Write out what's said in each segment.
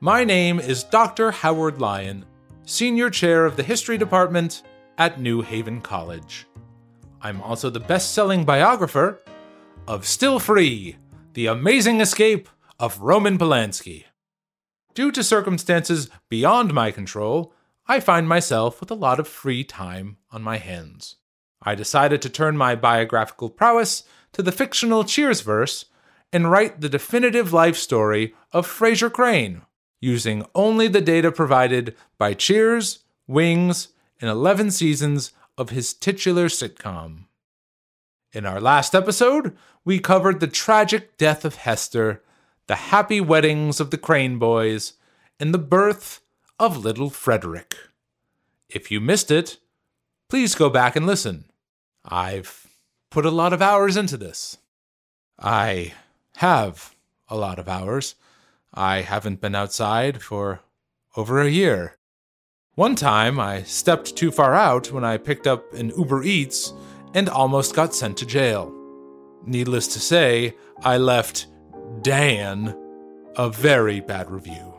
My name is Dr. Howard Lyon, Senior Chair of the History Department at New Haven College. I'm also the best selling biographer of Still Free The Amazing Escape of Roman Polanski. Due to circumstances beyond my control, I find myself with a lot of free time on my hands. I decided to turn my biographical prowess to the fictional Cheers verse and write the definitive life story of Frasier Crane, using only the data provided by Cheers, Wings, and 11 seasons of his titular sitcom. In our last episode, we covered the tragic death of Hester, the happy weddings of the Crane boys, and the birth of little Frederick. If you missed it, please go back and listen. I've put a lot of hours into this. I have a lot of hours. I haven't been outside for over a year. One time, I stepped too far out when I picked up an Uber Eats and almost got sent to jail. Needless to say, I left Dan a very bad review.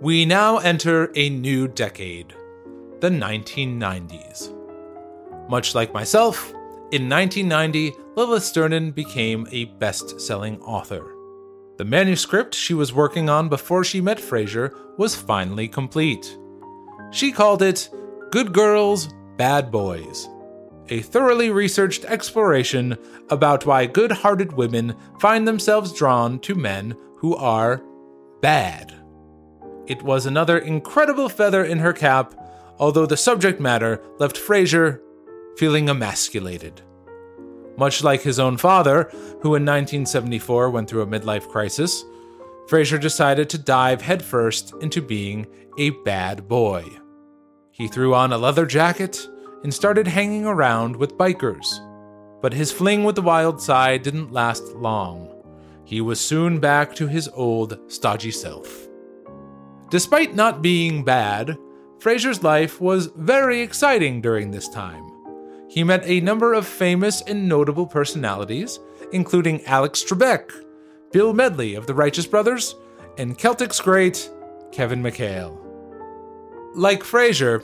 We now enter a new decade, the 1990s. Much like myself, in 1990, Lilith Sternin became a best selling author. The manuscript she was working on before she met Frasier was finally complete. She called it Good Girls, Bad Boys, a thoroughly researched exploration about why good hearted women find themselves drawn to men who are bad. It was another incredible feather in her cap, although the subject matter left Frasier feeling emasculated. Much like his own father, who in 1974 went through a midlife crisis, Frasier decided to dive headfirst into being a bad boy. He threw on a leather jacket and started hanging around with bikers. But his fling with the wild side didn't last long. He was soon back to his old, stodgy self. Despite not being bad, Frasier's life was very exciting during this time. He met a number of famous and notable personalities, including Alex Trebek, Bill Medley of the Righteous Brothers, and Celtic's great Kevin McHale. Like Frasier,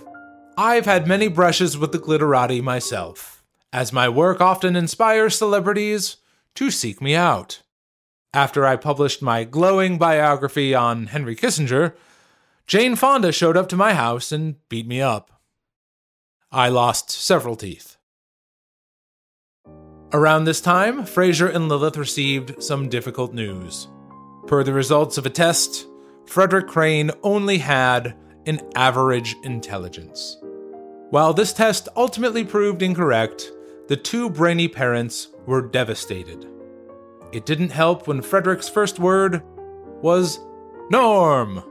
I've had many brushes with the glitterati myself, as my work often inspires celebrities to seek me out. After I published my glowing biography on Henry Kissinger, Jane Fonda showed up to my house and beat me up. I lost several teeth. Around this time, Frasier and Lilith received some difficult news. Per the results of a test, Frederick Crane only had an average intelligence. While this test ultimately proved incorrect, the two brainy parents were devastated. It didn't help when Frederick's first word was Norm.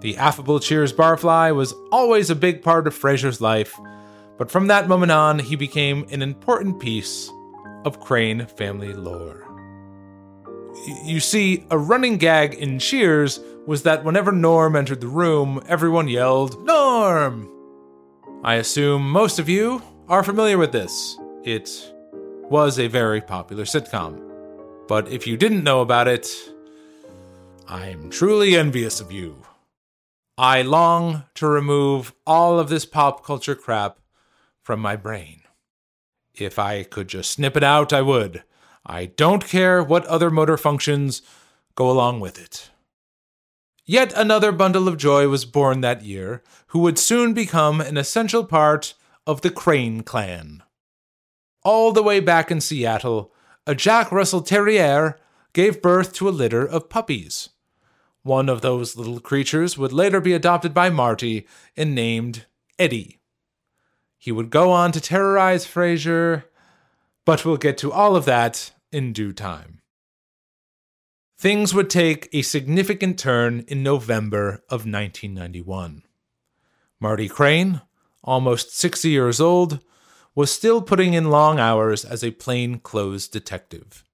The affable Cheers barfly was always a big part of Frasier's life, but from that moment on, he became an important piece of Crane family lore. You see, a running gag in Cheers was that whenever Norm entered the room, everyone yelled, Norm! I assume most of you are familiar with this. It was a very popular sitcom. But if you didn't know about it, I'm truly envious of you. I long to remove all of this pop culture crap from my brain. If I could just snip it out, I would. I don't care what other motor functions go along with it. Yet another bundle of joy was born that year, who would soon become an essential part of the Crane clan. All the way back in Seattle, a Jack Russell Terrier gave birth to a litter of puppies. One of those little creatures would later be adopted by Marty and named Eddie. He would go on to terrorize Frasier, but we'll get to all of that in due time. Things would take a significant turn in November of 1991. Marty Crane, almost 60 years old, was still putting in long hours as a plain-clothes detective.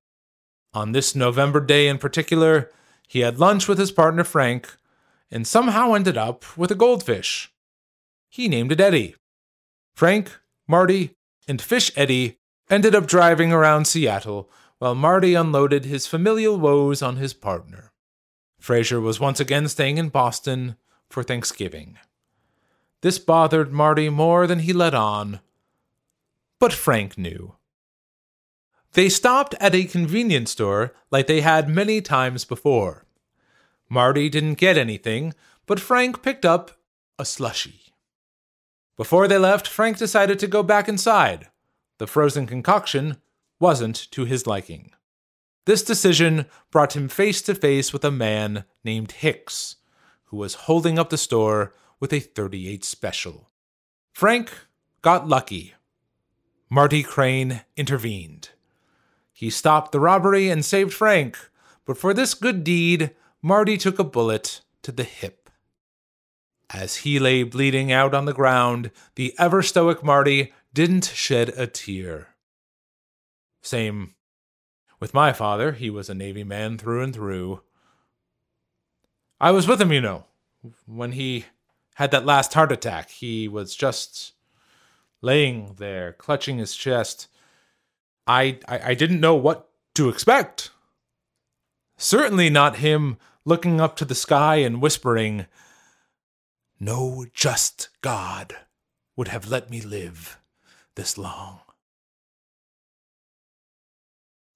On this November day in particular, he had lunch with his partner Frank and somehow ended up with a goldfish. He named it Eddie. Frank, Marty, and Fish Eddie ended up driving around Seattle while Marty unloaded his familial woes on his partner. Frasier was once again staying in Boston for Thanksgiving. This bothered Marty more than he let on, but Frank knew. They stopped at a convenience store like they had many times before. Marty didn't get anything, but Frank picked up a slushy. Before they left, Frank decided to go back inside. The frozen concoction wasn't to his liking. This decision brought him face to face with a man named Hicks, who was holding up the store with a 38 special. Frank got lucky. Marty Crane intervened. He stopped the robbery and saved Frank, but for this good deed, Marty took a bullet to the hip. As he lay bleeding out on the ground, the ever stoic Marty didn't shed a tear. Same with my father, he was a Navy man through and through. I was with him, you know, when he had that last heart attack. He was just laying there, clutching his chest. I, I, I didn't know what to expect. Certainly not him looking up to the sky and whispering, No just God would have let me live this long.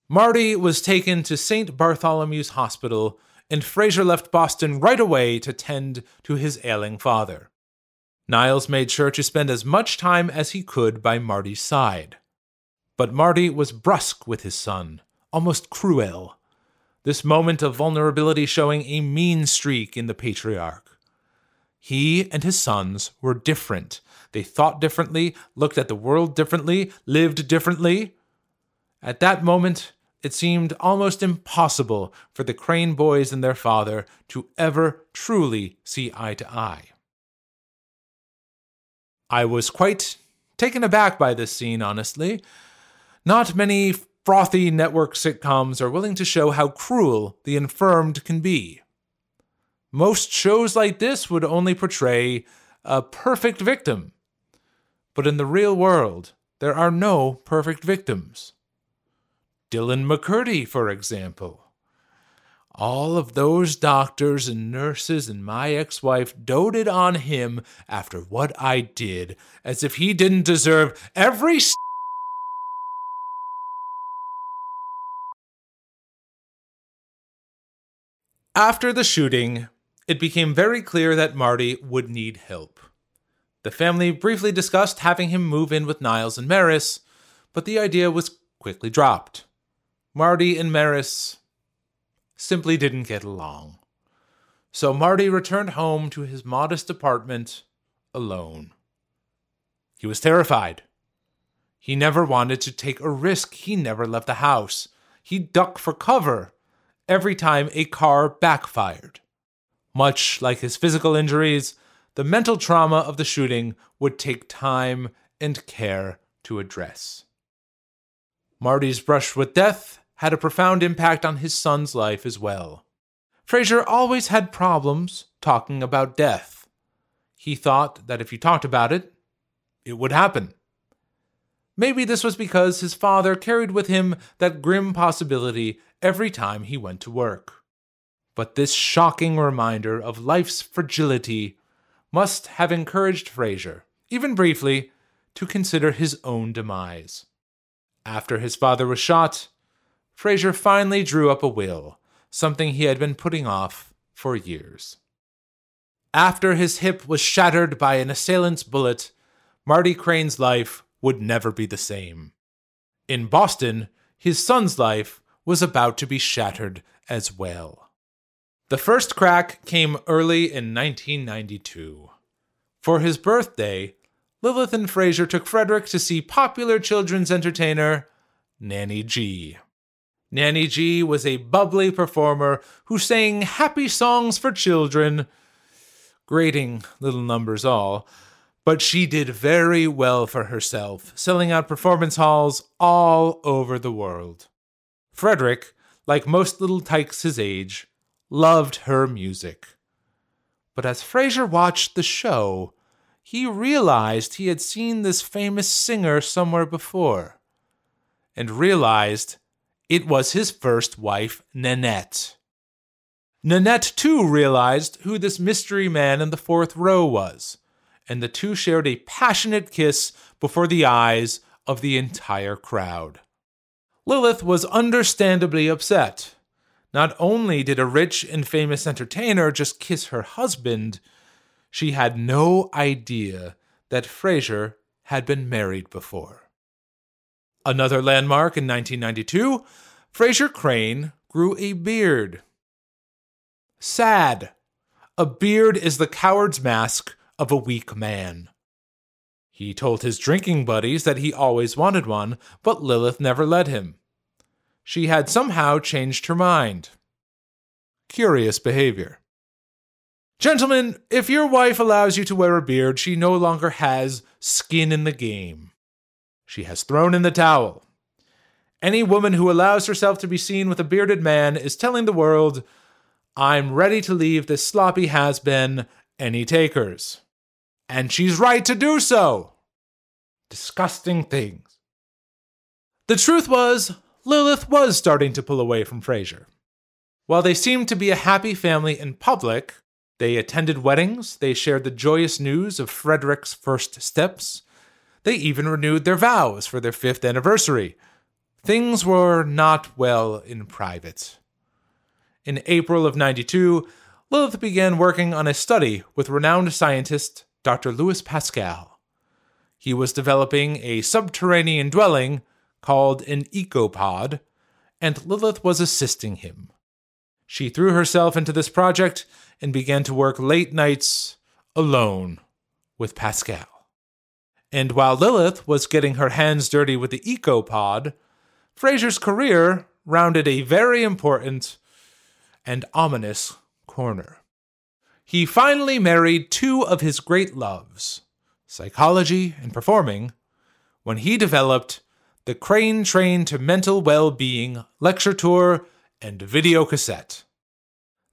Marty was taken to St. Bartholomew's Hospital, and Frasier left Boston right away to tend to his ailing father. Niles made sure to spend as much time as he could by Marty's side. But Marty was brusque with his son, almost cruel. This moment of vulnerability showing a mean streak in the patriarch. He and his sons were different. They thought differently, looked at the world differently, lived differently. At that moment, it seemed almost impossible for the Crane boys and their father to ever truly see eye to eye. I was quite taken aback by this scene, honestly. Not many frothy network sitcoms are willing to show how cruel the infirmed can be. Most shows like this would only portray a perfect victim. But in the real world, there are no perfect victims. Dylan McCurdy, for example. All of those doctors and nurses and my ex wife doted on him after what I did, as if he didn't deserve every. After the shooting, it became very clear that Marty would need help. The family briefly discussed having him move in with Niles and Maris, but the idea was quickly dropped. Marty and Maris simply didn't get along. So Marty returned home to his modest apartment alone. He was terrified. He never wanted to take a risk. He never left the house. He ducked for cover every time a car backfired. Much like his physical injuries, the mental trauma of the shooting would take time and care to address. Marty's brush with death had a profound impact on his son's life as well. Frasier always had problems talking about death. He thought that if you talked about it, it would happen. Maybe this was because his father carried with him that grim possibility every time he went to work. But this shocking reminder of life's fragility must have encouraged Frasier, even briefly, to consider his own demise. After his father was shot, Frasier finally drew up a will, something he had been putting off for years. After his hip was shattered by an assailant's bullet, Marty Crane's life would never be the same. In Boston, his son's life was about to be shattered as well. The first crack came early in 1992. For his birthday, Lilith and Frasier took Frederick to see popular children's entertainer Nanny G. Nanny G was a bubbly performer who sang happy songs for children. Grating little numbers all, but she did very well for herself, selling out performance halls all over the world. Frederick, like most little tykes his age, loved her music. But as Frasier watched the show, he realized he had seen this famous singer somewhere before, and realized it was his first wife, Nanette. Nanette too realized who this mystery man in the fourth row was, and the two shared a passionate kiss before the eyes of the entire crowd. Lilith was understandably upset. Not only did a rich and famous entertainer just kiss her husband, she had no idea that Frasier had been married before. Another landmark in 1992 Frasier Crane grew a beard. Sad. A beard is the coward's mask of a weak man. He told his drinking buddies that he always wanted one, but Lilith never let him. She had somehow changed her mind. Curious behavior. Gentlemen, if your wife allows you to wear a beard, she no longer has skin in the game. She has thrown in the towel. Any woman who allows herself to be seen with a bearded man is telling the world, I'm ready to leave this sloppy has been, any takers. And she's right to do so. Disgusting things. The truth was, Lilith was starting to pull away from Frasier. While they seemed to be a happy family in public, they attended weddings, they shared the joyous news of Frederick's first steps, they even renewed their vows for their fifth anniversary. Things were not well in private. In April of 92, Lilith began working on a study with renowned scientist Dr. Louis Pascal. He was developing a subterranean dwelling called an ecopod, and Lilith was assisting him. She threw herself into this project and began to work late nights alone with Pascal. And while Lilith was getting her hands dirty with the ecopod, Frasier's career rounded a very important and ominous corner. He finally married two of his great loves, psychology and performing, when he developed the Crane Train to Mental Well Being lecture tour and video cassette.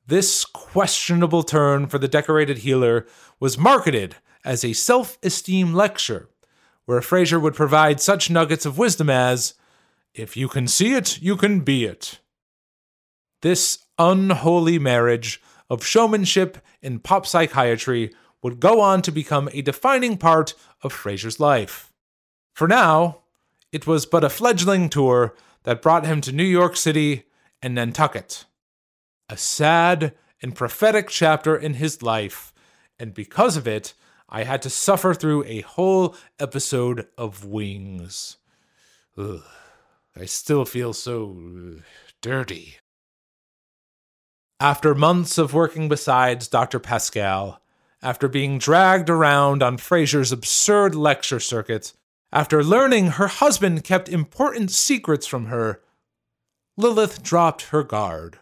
This questionable turn for the decorated healer was marketed as a self esteem lecture, where Frasier would provide such nuggets of wisdom as if you can see it, you can be it. This unholy marriage of showmanship in pop psychiatry would go on to become a defining part of Frasier's life. For now, it was but a fledgling tour that brought him to New York City and Nantucket a sad and prophetic chapter in his life, and because of it, I had to suffer through a whole episode of Wings. Ugh, I still feel so uh, dirty. After months of working besides Dr. Pascal, after being dragged around on Frasier's absurd lecture circuit, after learning her husband kept important secrets from her, Lilith dropped her guard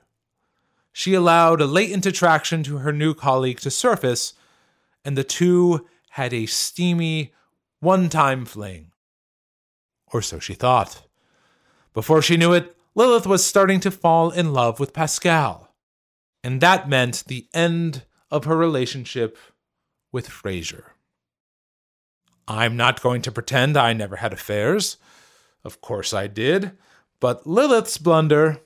she allowed a latent attraction to her new colleague to surface, and the two had a steamy, one time fling. Or so she thought. Before she knew it, Lilith was starting to fall in love with Pascal. And that meant the end of her relationship with Frasier. I'm not going to pretend I never had affairs. Of course I did. But Lilith's blunder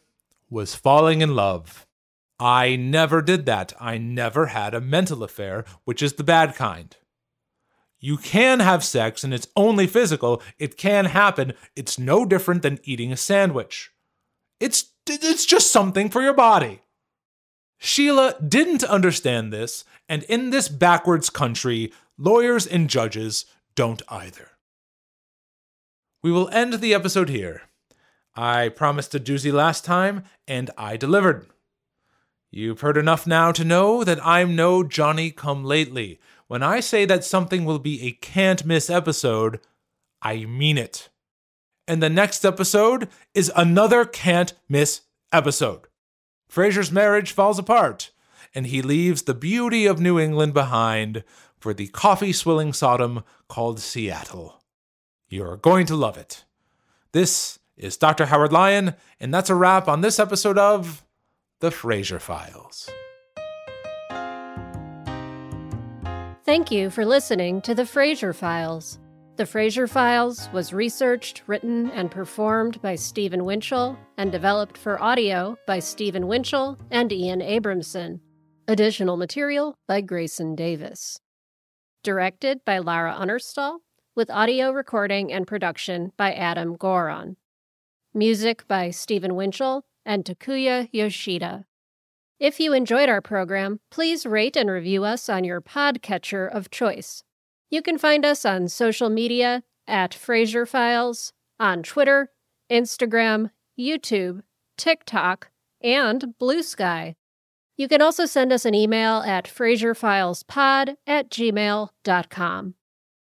was falling in love. I never did that. I never had a mental affair, which is the bad kind. You can have sex and it's only physical. It can happen. It's no different than eating a sandwich. It's it's just something for your body. Sheila didn't understand this, and in this backwards country, lawyers and judges don't either. We will end the episode here. I promised a doozy last time, and I delivered. You've heard enough now to know that I'm no Johnny come lately. When I say that something will be a can't miss episode, I mean it. And the next episode is another can't miss episode. Frasier's marriage falls apart, and he leaves the beauty of New England behind for the coffee swilling Sodom called Seattle. You're going to love it. This is Dr. Howard Lyon, and that's a wrap on this episode of the Frasier Files. Thank you for listening to The Frasier Files. The Frasier Files was researched, written, and performed by Stephen Winchell and developed for audio by Stephen Winchell and Ian Abramson. Additional material by Grayson Davis. Directed by Lara Unnerstall, with audio recording and production by Adam Goron. Music by Stephen Winchell and Takuya Yoshida. If you enjoyed our program, please rate and review us on your podcatcher of choice. You can find us on social media at Frasier Files, on Twitter, Instagram, YouTube, TikTok, and Blue Sky. You can also send us an email at FrasierFilesPod at gmail.com.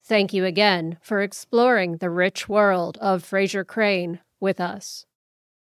Thank you again for exploring the rich world of Frasier Crane with us.